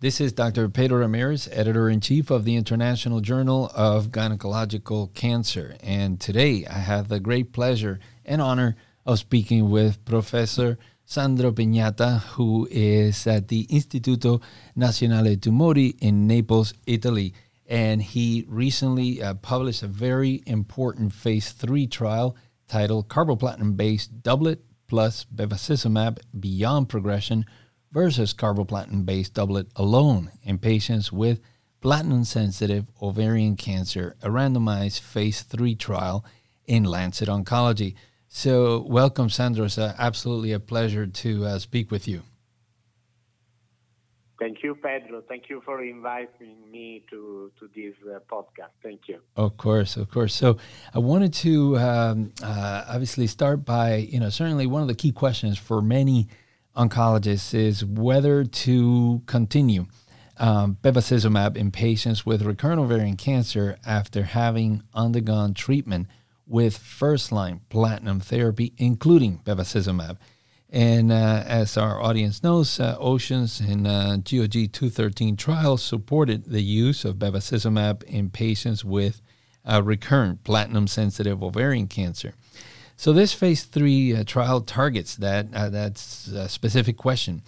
This is Dr. Pedro Ramirez, editor in chief of the International Journal of Gynecological Cancer. And today I have the great pleasure and honor of speaking with Professor Sandro Pignata, who is at the Istituto Nazionale Tumori in Naples, Italy. And he recently uh, published a very important phase three trial titled Carboplatin based doublet plus bevacizumab beyond progression versus carboplatin based doublet alone in patients with platinum sensitive ovarian cancer, a randomized phase three trial in Lancet Oncology. So, welcome, Sandro. It's absolutely a pleasure to uh, speak with you. Thank you, Pedro. Thank you for inviting me to, to this uh, podcast. Thank you. Of course, of course. So I wanted to um, uh, obviously start by, you know, certainly one of the key questions for many oncologists is whether to continue um, bevacizumab in patients with recurrent ovarian cancer after having undergone treatment with first line platinum therapy, including bevacizumab. And uh, as our audience knows, uh, Oceans and uh, GOG 213 trials supported the use of bevacizumab in patients with uh, recurrent platinum sensitive ovarian cancer. So this phase three uh, trial targets that uh, that's a specific question.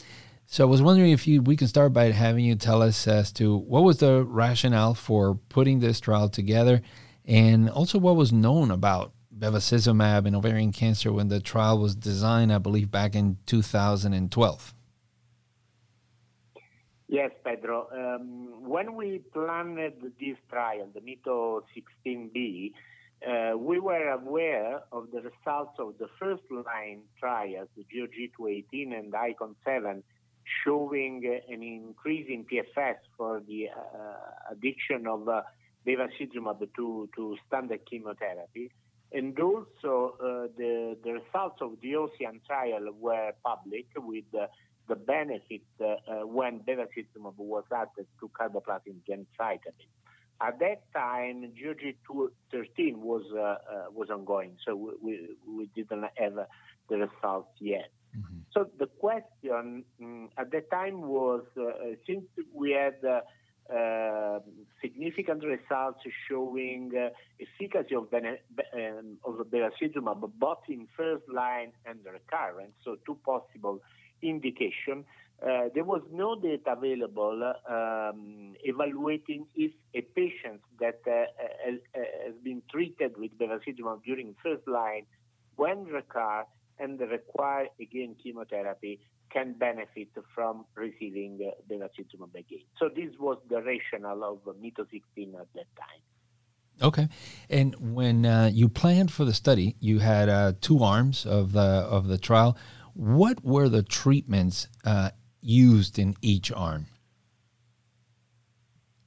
So I was wondering if you we can start by having you tell us as to what was the rationale for putting this trial together, and also what was known about bevacizumab in ovarian cancer when the trial was designed, I believe, back in 2012. Yes, Pedro. Um, when we planned this trial, the MITO 16B, uh, we were aware of the results of the first line trials, the GOG 218 and ICON 7, showing an increase in PFS for the uh, addiction of uh, bevacizumab to, to standard chemotherapy. And also, uh, the, the results of the OCEAN trial were public with uh, the benefit uh, when bevacizumab was added to carboplatin gemcitabine. At that time, GOG 213 was uh, was ongoing, so we, we, we didn't have the results yet. Mm-hmm. So the question um, at that time was, uh, since we had uh, significant results showing uh, efficacy of, bene- um, of bevacizumab both in first line and recurrent, so two possible indications. Uh, there was no data available um, evaluating if a patient that uh, has, has, been treated with bevacizumab during first line, when recur and require again chemotherapy, can benefit from receiving uh, bevacizumab again. So this was the rationale of MITO 16 at that time. Okay, and when uh, you planned for the study, you had uh, two arms of the of the trial. What were the treatments uh, used in each arm?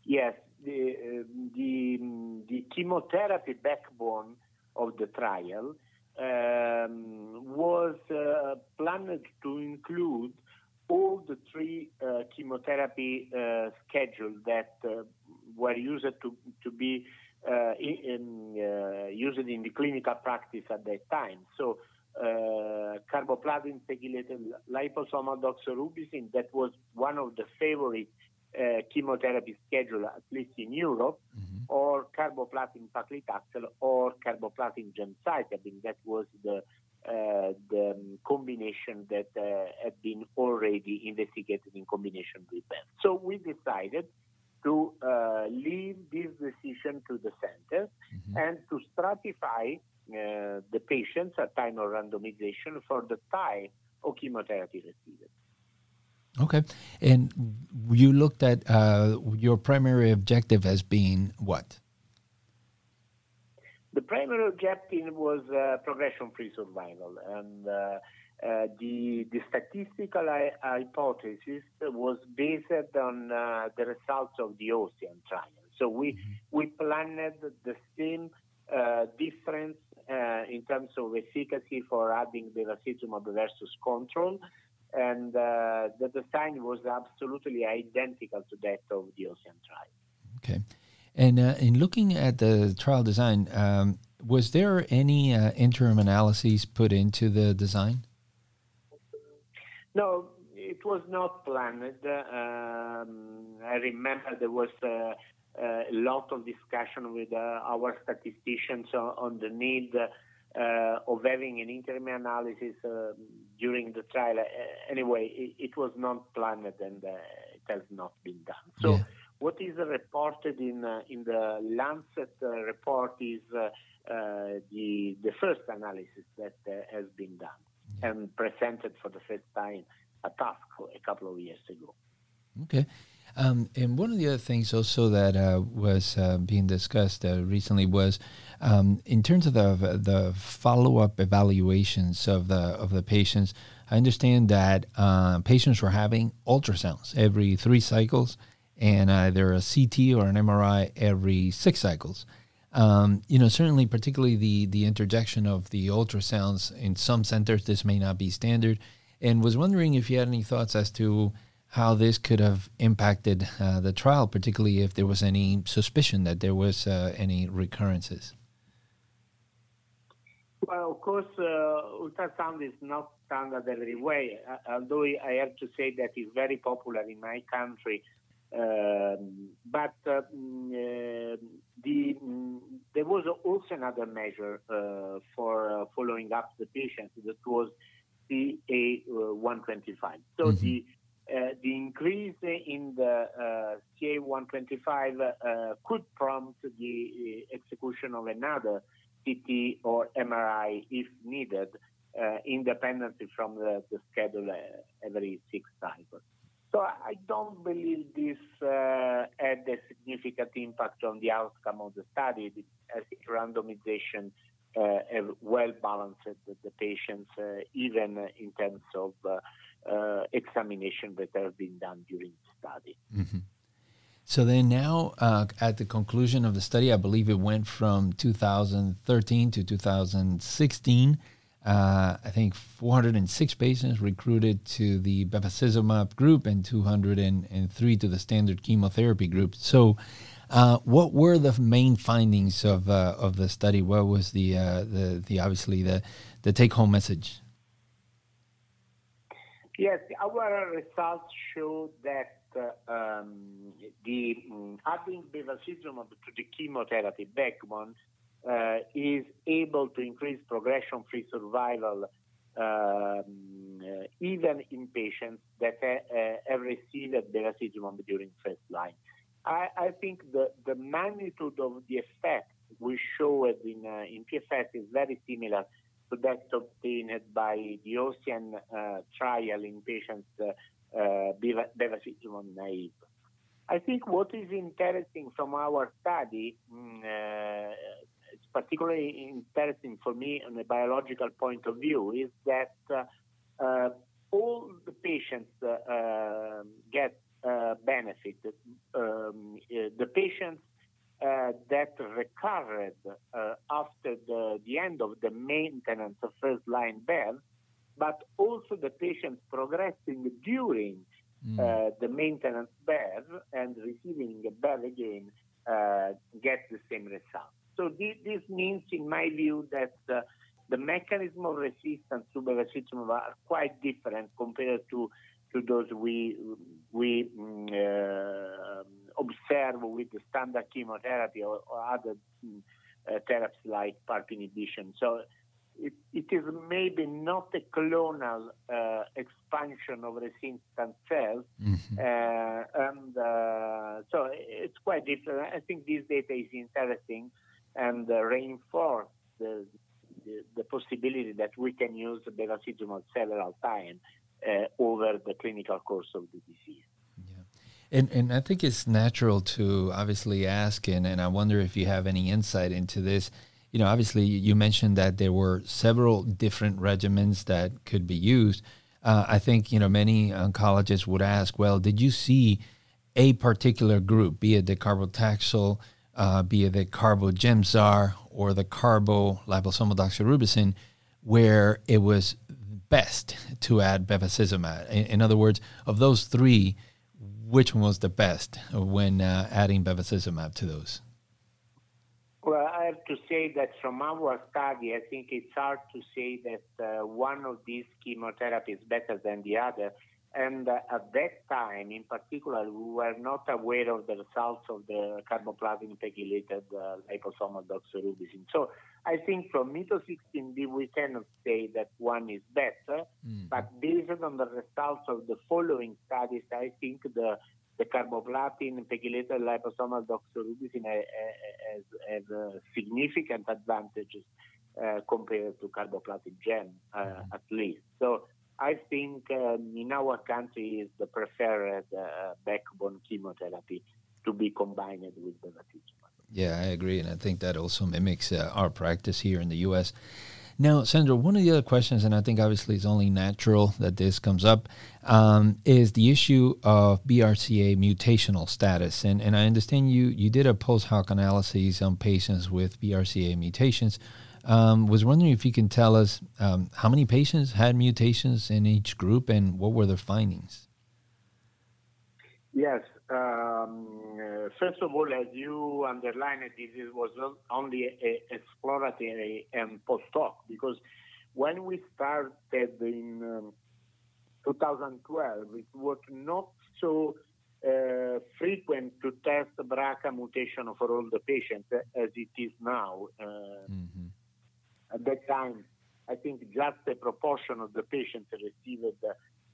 Yes, the, uh, the, the chemotherapy backbone of the trial um, was uh, planned to include all the three uh, chemotherapy uh, schedules that uh, were used to, to be uh, in, uh, used in the clinical practice at that time. So, carboplatin pegylated liposomal doxorubicin, that was one of the favorite uh, chemotherapy schedule, at least in Europe, mm-hmm. or carboplatin paclitaxel or carboplatin gemcitabine. That was the uh, the um, combination that uh, had been already investigated in combination with them. So we decided to uh, leave this decision to the centers mm-hmm. and to stratify uh, the patients at time of randomization for the type of chemotherapy received. Okay. And you looked at uh, your primary objective as being what? The primary objective was uh, progression-free survival, and uh, uh the the statistical hypothesis was based on uh, the results of the OCEAN trial. So we mm-hmm. we planned the same uh, difference in terms of efficacy for adding bevacizumab versus control, and uh, the design was absolutely identical to that of the OCEAN trial. Okay. And uh, in looking at the trial design, um, was there any uh, interim analyses put into the design? No, it was not planned. Um, I remember there was uh, a lot of discussion with uh, our statisticians on, on the need uh, of having an interim analysis uh, during the trial. Uh, anyway, it, it, was not planned and uh, it has not been done. So. Yeah. What is reported in uh, in the Lancet report is the the first analysis that has been done and presented for the first time at ASCO a couple of years ago. Okay. Um, and one of the other things also that uh, was uh, being discussed uh, recently was um, in terms of the the follow up evaluations of the of the patients. I understand that uh, patients were having ultrasounds every three cycles, and either a CT or an MRI every six cycles. Um, you know, certainly, particularly the the interjection of the ultrasounds in some centers, this may not be standard. And was wondering if you had any thoughts as to how this could have impacted uh, the trial, particularly if there was any suspicion that there was uh, any recurrences. Well, of course, uh, ultrasound is not standard everywhere. Uh, although I have to say that it's very popular in my country. Um, but uh, mm, uh, the, mm, there was also another measure for following up the patients that was CA 125. So mm-hmm. the uh, the increase in the uh, CA125 uh, could prompt the execution of another CT or MRI if needed, independently from the, the schedule every six cycles. So I don't believe this uh, had a significant impact on the outcome of the study. Think randomization uh, well balanced the, the patients, uh, even in terms of uh, examination that have been done during the study. Mm-hmm. So then now, uh, at the conclusion of the study, I believe it went from 2013 to 2016. Uh, I think 406 patients recruited to the bevacizumab group and 203 to the standard chemotherapy group. So, uh, what were the main findings of uh, of the study? What was the uh, the the obviously the the take home message? Yes, our results show that uh, um, the um, adding bevacizumab to the chemotherapy backbone uh, is able to increase progression-free survival um, uh, even in patients that uh, have received bevacizumab during first line. I, I, think the, the magnitude of the effect we showed in, uh, in PFS is very similar to that obtained by the OCEAN uh, trial in patients uh, uh, bevacizumab naive. I think what is interesting from our study, mm, uh, it's particularly interesting for me on a biological point of view, is that uh, uh, all the patients uh, get benefit. Um, the patients uh, that recovered uh, after the, the end of the maintenance of first line Bev, but also the patients progressing during mm. uh, the maintenance Bev and receiving a Bev again uh, get the same result. So this, this, means, in my view, that uh, the mechanism of resistance to bevacizumab are quite different compared to to those we we mm, uh, observe with the standard chemotherapy or, or other mm, uh, therapies like PARP inhibition. So it, it is maybe not a clonal uh, expansion of resistant cells, mm-hmm. uh, and uh, so it's quite different. I think this data is interesting and uh, reinforce the, the, the possibility that we can use the bevacizumab several times uh, over the clinical course of the disease. And, and I think it's natural to obviously ask, and, and I wonder if you have any insight into this. You know, obviously, you mentioned that there were several different regimens that could be used. Uh, I think, you know, many oncologists would ask, well, did you see a particular group, be it the carbotaxol, uh, be it the carbogemzar, or the carbo liposomal doxorubicin, where it was best to add bevacizumab? In, in other words, of those three, which one was the best when uh, adding bevacizumab to those? Well, I have to say that from our study, I think it's hard to say that uh, one of these chemotherapies is better than the other. And uh, at that time, in particular, we were not aware of the results of the carboplatin pegylated uh, liposomal doxorubicin. So I think from MITO 16B, we cannot say that one is better, mm. but based on the results of the following studies, I think the the carboplatin pegylated liposomal doxorubicin has, has uh, significant advantages uh, compared to carboplatin gem, uh, mm. at least. So I think um, in our country is the preferred uh, backbone chemotherapy to be combined with the bevacizumab. Yeah, I agree, and I think that also mimics uh, our practice here in the U.S. Now, Sandro, one of the other questions, and I think obviously it's only natural that this comes up, um, is the issue of BRCA mutational status. And, and I understand you, you did a post hoc analysis on patients with BRCA mutations. Um, was wondering if you can tell us um, how many patients had mutations in each group and what were the findings? Yes. Um, uh, first of all, as you underlined, this was only a, exploratory and post-hoc because when we started in um, 2012, it was not so uh, frequent to test BRCA mutation for all the patients as it is now. Uh, mm-hmm. At that time, I think just a proportion of the patients received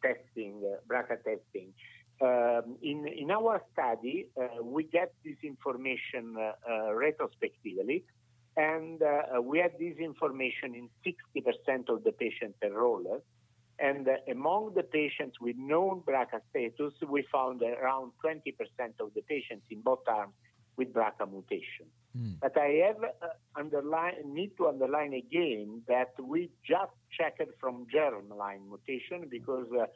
testing, uh, BRCA testing. Um, in, in our study, uh, we get this information uh, uh, retrospectively, and uh, we had this information in 60% of the patients enrolled. And uh, among the patients with known BRCA status, we found around 20% of the patients in both arms with BRCA mutation. Mm. But I have uh, underline, need to underline again that we just checked from germline mutation because uh, uh,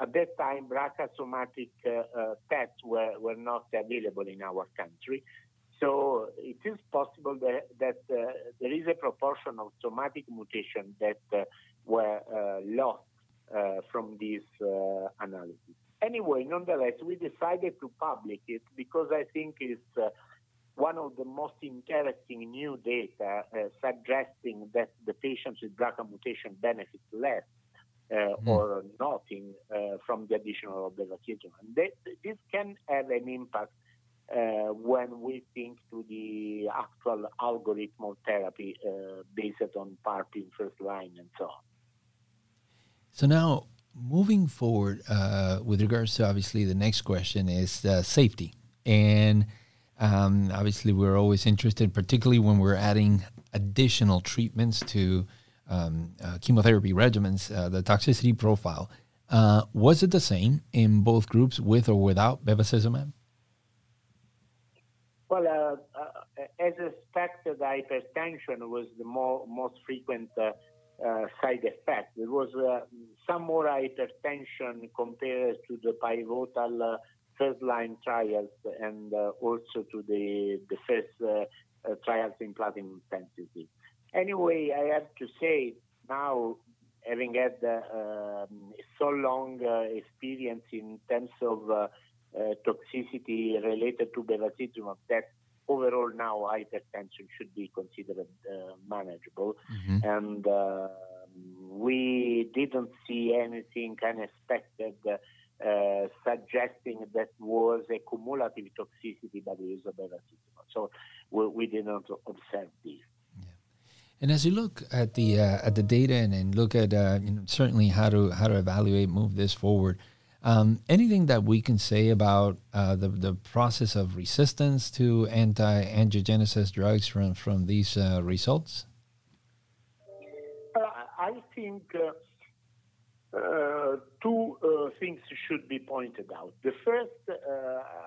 at that time BRCA somatic uh, uh, tests were, were not available in our country. So it is possible that, that uh, there is a proportion of somatic mutation that were lost from this analysis. Anyway, nonetheless, we decided to publish it because I think it's uh, one of the most interesting new data uh, suggesting that the patients with BRCA mutation benefit less uh, mm. or nothing uh, from the addition of bevacizumab. This can have an impact uh, when we think to the actual algorithm of therapy uh, based on PARP in first line and so on. So now moving forward, uh, with regards to obviously the next question is uh, safety. And um, obviously, we're always interested, particularly when we're adding additional treatments to um, uh, chemotherapy regimens, uh, the toxicity profile. Uh, was it the same in both groups with or without bevacizumab? Well, uh, uh, as expected, hypertension was the more, most frequent uh, side effect. There was some more hypertension compared to the pivotal first line trials and uh, also to the, the first uh, uh, trials in platinum sensitive. Anyway, I have to say now, having had um, so long experience in terms of toxicity related to bevacizumab, that overall now hypertension should be considered uh, manageable. Mm-hmm. And uh, we didn't see anything unexpected uh, suggesting that was a cumulative toxicity by the use of bevacizumab. So we, we did not observe this. And as you look at the uh, at the data and, and look at uh, you know, certainly how to how to evaluate move this forward, um, anything that we can say about uh, the the process of resistance to anti angiogenesis drugs from from these uh, results? I think uh, uh, two uh, things should be pointed out. The first, uh,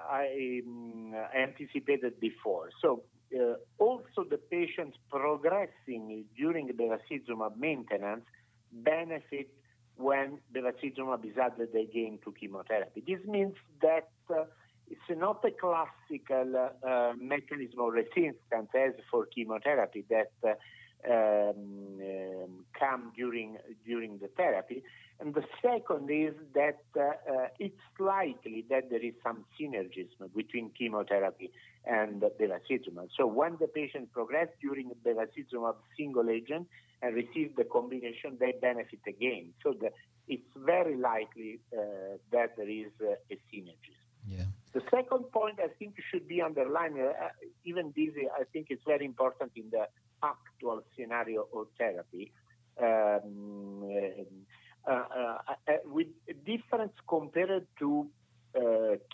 I um, anticipated before. So, uh, also the patients progressing during bevacizumab maintenance benefit when bevacizumab is added again to chemotherapy. This means that uh, it's not a classical uh, mechanism of resistance as for chemotherapy that um, um, come during during the therapy. And the second is that uh, uh, it's likely that there is some synergism between chemotherapy and bevacizumab. So when the patient progress during bevacizumab single agent and receive the combination, they benefit again. So the, it's very likely uh, that there is uh, a synergy. Yeah. The second point I think should be underlined, uh, even this I think is very important in the actual scenario of therapy. Um, uh, uh, uh, with difference compared to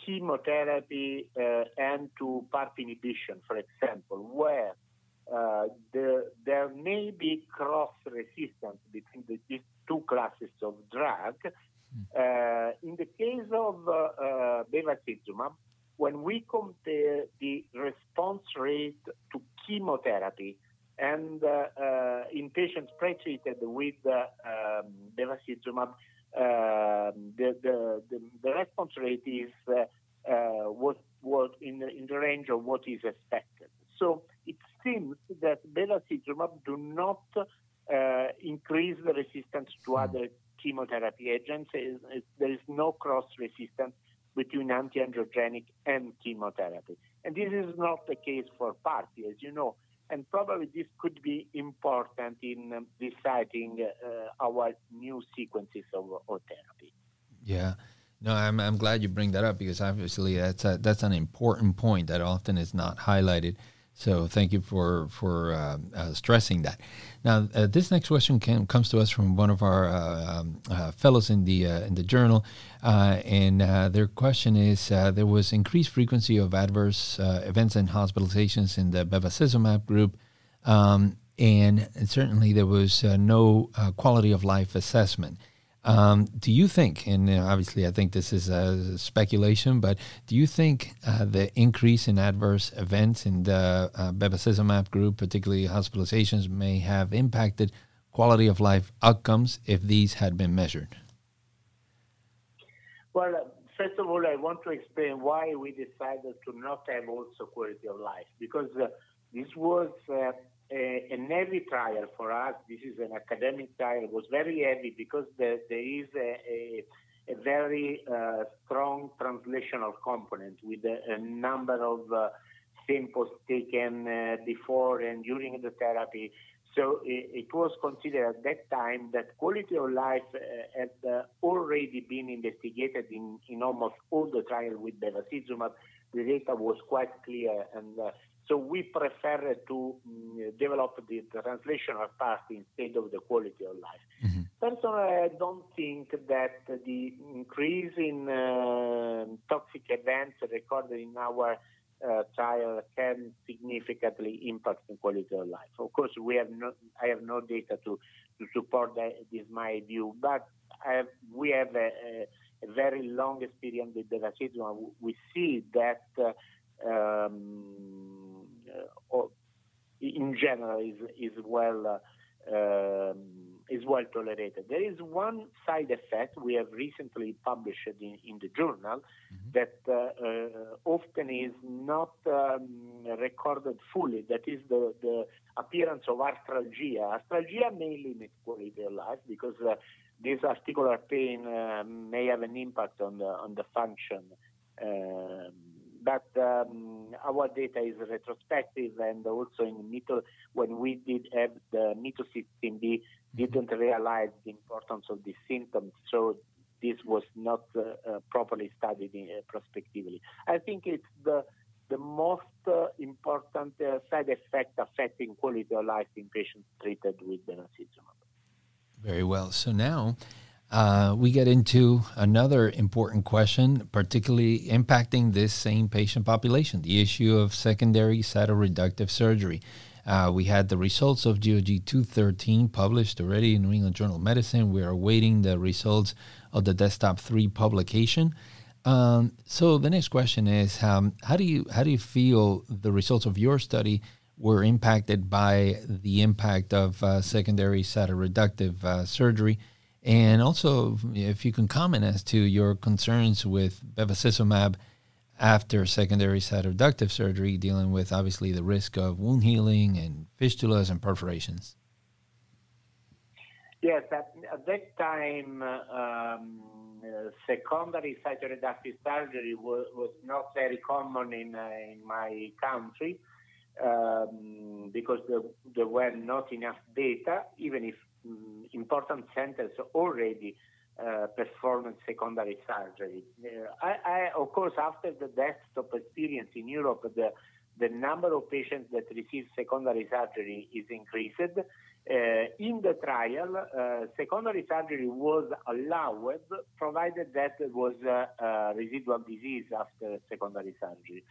chemotherapy and to PARP inhibition, for example, where there, there may be cross resistance between the, these two classes of drug. Uh, in the case of uh, uh, bevacizumab, when we compare the response rate to chemotherapy and uh, uh, in patients pretreated with uh, um, bevacizumab, um, the, the, the, the, response rate is what, what in, the, in the range of what is expected. So it seems that bevacizumab do not increase the resistance to hmm. other chemotherapy agents. There is no cross resistance between anti-angiogenic and chemotherapy. And this is not the case for PARPI, as you know. And probably this could be important in um, deciding uh, our new sequences of, of therapy. Yeah. No, I'm, I'm glad you bring that up because obviously that's a, that's an important point that often is not highlighted. So thank you for for uh, uh, stressing that. Now, uh, this next question comes to us from one of our uh, um, uh, fellows in the uh, in the journal, and their question is: There was increased frequency of adverse events and hospitalizations in the bevacizumab group, um, and certainly there was no quality of life assessment. Um, do you think, and obviously I think this is a speculation, but do you think uh, the increase in adverse events in the uh, bevacizumab group, particularly hospitalizations, may have impacted quality of life outcomes if these had been measured? Well, uh, first of all, I want to explain why we decided to not have also quality of life because uh, this was uh, a, a heavy trial for us. This is an academic trial. It was very heavy because there, there is a, a, a very uh, strong translational component with a, a number of uh, samples taken uh, before and during the therapy. So it, it, was considered at that time that quality of life uh, had uh, already been investigated in, in almost all the trials with bevacizumab. The data was quite clear and uh, so we prefer to um, develop the translational part instead of the quality of life. Mm-hmm. Personally, I don't think that the increase in uh, toxic events recorded in our uh, trial can significantly impact the quality of life. Of course, we have no, I have no data to, to support that, this my view, but have, we have a, a, very long experience with the vaccine. We see that uh, um, or in general is is well uh, um, is well tolerated. There is one side effect we have recently published in, in the journal mm-hmm. that uh, uh, often is not um, recorded fully. That is the, the appearance of arthralgia. Arthralgia may limit quality of life because uh, this articular pain uh, may have an impact on the on the function. Um, but um, our data is retrospective and also in MITO, when we did have the MITO 16B, didn't realize the importance of these symptoms. So this was not uh, uh, properly studied in, uh, prospectively. I think it's the the most uh, important uh, side effect affecting quality of life in patients treated with bevacizumab. Very well. So now uh, we get into another important question, particularly impacting this same patient population the issue of secondary cytoreductive surgery. Uh, we had the results of GOG 213 published already in New England Journal of Medicine. We are awaiting the results of the Desktop 3 publication. Um, so the next question is um, how do you how do you feel the results of your study were impacted by the impact of uh, secondary cytoreductive uh, surgery? And also, if you can comment as to your concerns with bevacizumab after secondary cytoreductive surgery, dealing with obviously the risk of wound healing and fistulas and perforations. Yes, at, at that time, um, uh, secondary cytoreductive surgery was, was, not very common in, uh, in my country um, because there, there were not enough data, even if important centers already uh, performed secondary surgery. Uh, I, I, of course, after the Desktop experience in Europe, the the number of patients that receive secondary surgery is increased. Uh, in the trial, uh, secondary surgery was allowed provided that there was residual disease after secondary surgery.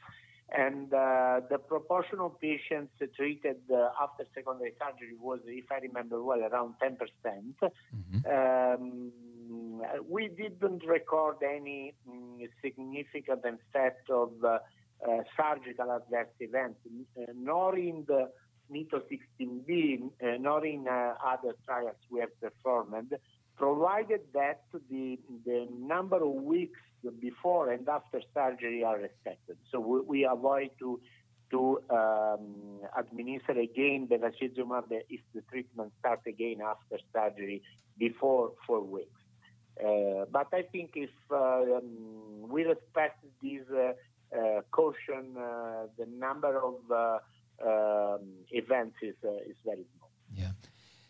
And uh, the proportion of patients treated uh, after secondary surgery was, if I remember well, around 10%. Mm-hmm. Um, we didn't record any um, significant effect of uh, uh, surgical adverse events, uh, nor in the MITO 16B, uh, nor in other trials we have performed, provided that the, the number of weeks before and after surgery are respected. So we, we avoid to to um, administer again bevacizumab if the treatment starts again after surgery before four weeks. Uh, but I think if uh, um, we respect this uh, uh, caution, uh, the number of uh, um, events is, is very small.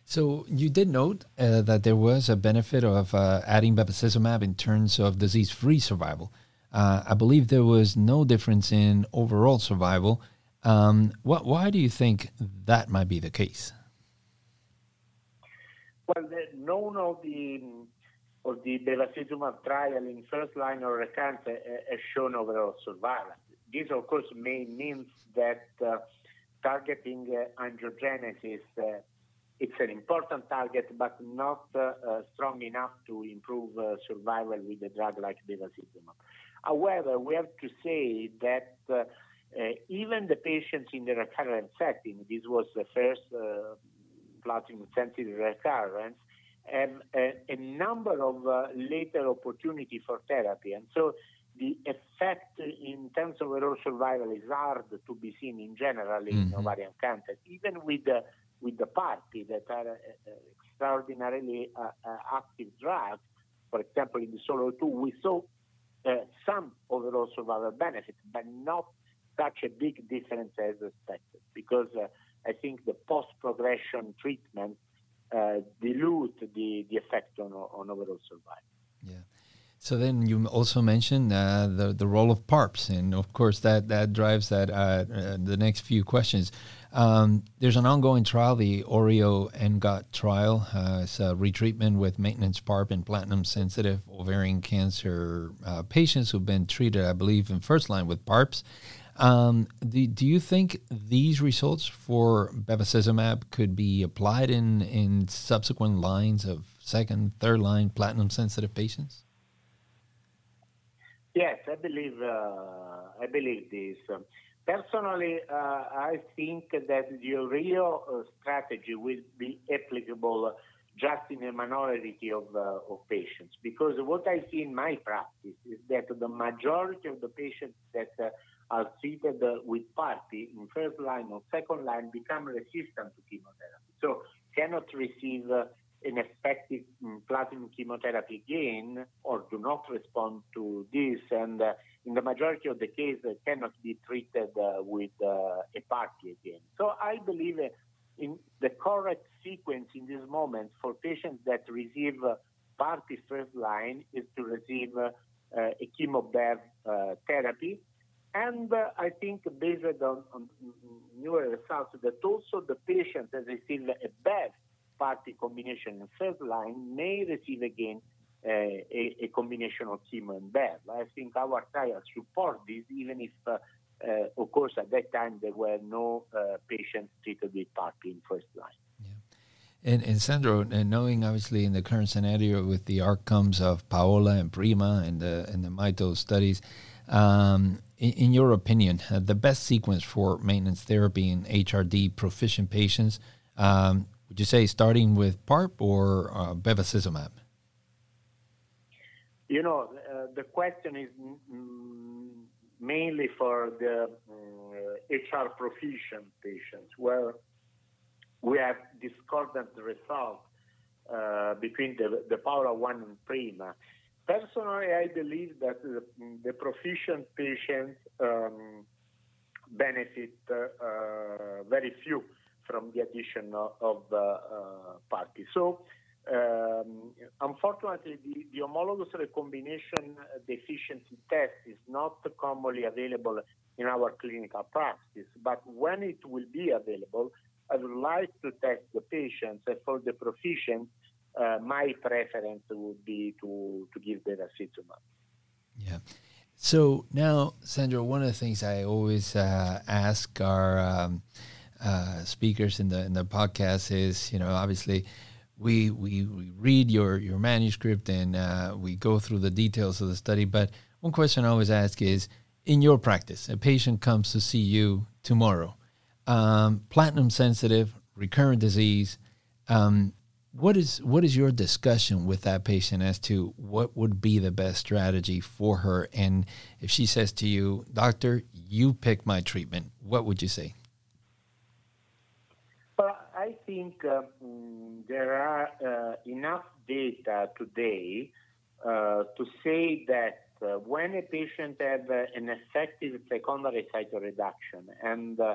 So you did note uh, that there was a benefit of uh, adding bevacizumab in terms of disease-free survival. Uh, I believe there was no difference in overall survival. Um, what, why do you think that might be the case? Well, the, none of the of the bevacizumab trial in first line or recurrence has shown overall survival. This, of course, may means that uh, targeting uh, angiogenesis uh, it's an important target, but not uh, uh, strong enough to improve uh, survival with a drug like bevacizumab. However, we have to say that even the patients in the recurrent setting, this was the first platinum-sensitive recurrence, have a, a number of uh, later opportunity for therapy. And so the effect in terms of overall survival is hard to be seen in general in mm-hmm. ovarian cancer, even with the, with the PARPi that are uh, extraordinarily uh, uh, active drugs. For example, in the SOLO 2, we saw some overall survival benefits, but not such a big difference as expected, because I think the post-progression treatment uh, dilute the, the effect on, on overall survival. Yeah. So then you also mentioned uh, the the role of PARPs, and of course that that drives that uh, uh, the next few questions. Um, there's an ongoing trial, the Oreo ENGOT trial. Uh, it's a retreatment with maintenance PARP in platinum-sensitive ovarian cancer uh, patients who've been treated, I believe, in first line with PARPs. Um, do, do you think these results for bevacizumab could be applied in, in subsequent lines of second, third line platinum sensitive patients? Yes, I believe uh, I believe this. Personally, uh, I think that the real uh, strategy will be applicable just in a minority of, uh, of patients because what I see in my practice is that the majority of the patients that uh, are treated uh, with PARP in first line or second line become resistant to chemotherapy. So cannot receive uh, an effective um, platinum chemotherapy again or do not respond to this and uh, in the majority of the cases uh, cannot be treated uh, with uh, a PARP again. So I believe in the correct sequence in this moment for patients that receive uh, PARP first line is to receive a chemo therapy and uh, I think based on, on newer results that also the patients that receive a BEV PARPi combination in first line may receive again uh, a, a, combination of chemo and BEV. I think our trials support this, even if, uh, of course, at that time there were no uh, patients treated with PARP in first line. And, and Sandro, and knowing obviously in the current scenario with the outcomes of Paola and Prima and the and the MITO studies, um, in, in, your opinion, uh, the best sequence for maintenance therapy in HRD proficient patients, um, would you say starting with PARP or uh, bevacizumab? You know, uh, the question is mainly for the HR proficient patients, where we have discordant results uh, between the, the Paola 1 and Prima. Personally, I believe that the, the proficient patients um, benefit uh, very few from the addition of, of uh, uh, PARPis. So Um, unfortunately, the, the, homologous recombination deficiency test is not commonly available in our clinical practice, but when it will be available, I would like to test the patients. For the proficient, uh, my preference would be to, to give bevacizumab. Yeah. So now, Sandro, one of the things I always uh, ask our um, uh, speakers in the in the podcast is, you know, obviously we we, we read your your manuscript and uh, we go through the details of the study. But one question I always ask is, in your practice, a patient comes to see you tomorrow, um, platinum sensitive, recurrent disease. Um, what is what is your discussion with that patient as to what would be the best strategy for her and if she says to you doctor you pick my treatment what would you say think um, there are uh, enough data today uh, to say that uh, when a patient has an effective secondary cytoreduction and uh,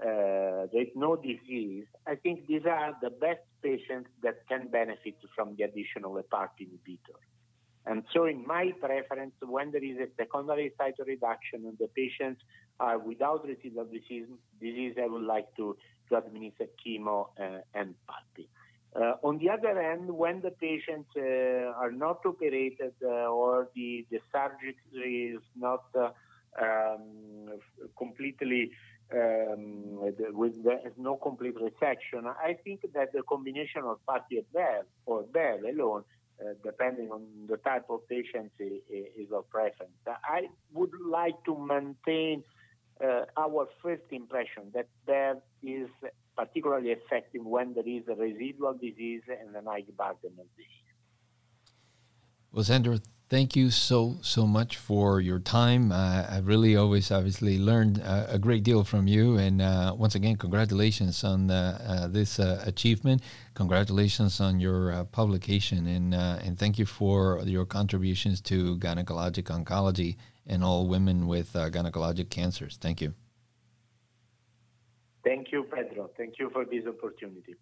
uh, there's no disease, I think these are the best patients that can benefit from the additional PARP inhibitor. And so, in my preference, when there is a secondary cytoreduction and the patients are without residual disease, disease I would like to, to administer chemo uh, and PARP. Uh, on the other hand, when the patients uh, are not operated uh, or the, the surgery is not uh, um, completely um, with the, no complete resection. I think that the combination of Bev or Bev alone, uh, depending on the type of patient, is of preference. I would like to maintain uh, our first impression that Bev is particularly effective when there is a residual disease and an of disease. Well, Sandro, thank you so so much for your time. Uh, I really always obviously learned a, a great deal from you, and uh, once again, congratulations on uh, this uh, achievement. Congratulations on your uh, publication, and uh, and thank you for your contributions to gynecologic oncology and all women with uh, gynecologic cancers. Thank you. Thank you, Pedro. Thank you for this opportunity.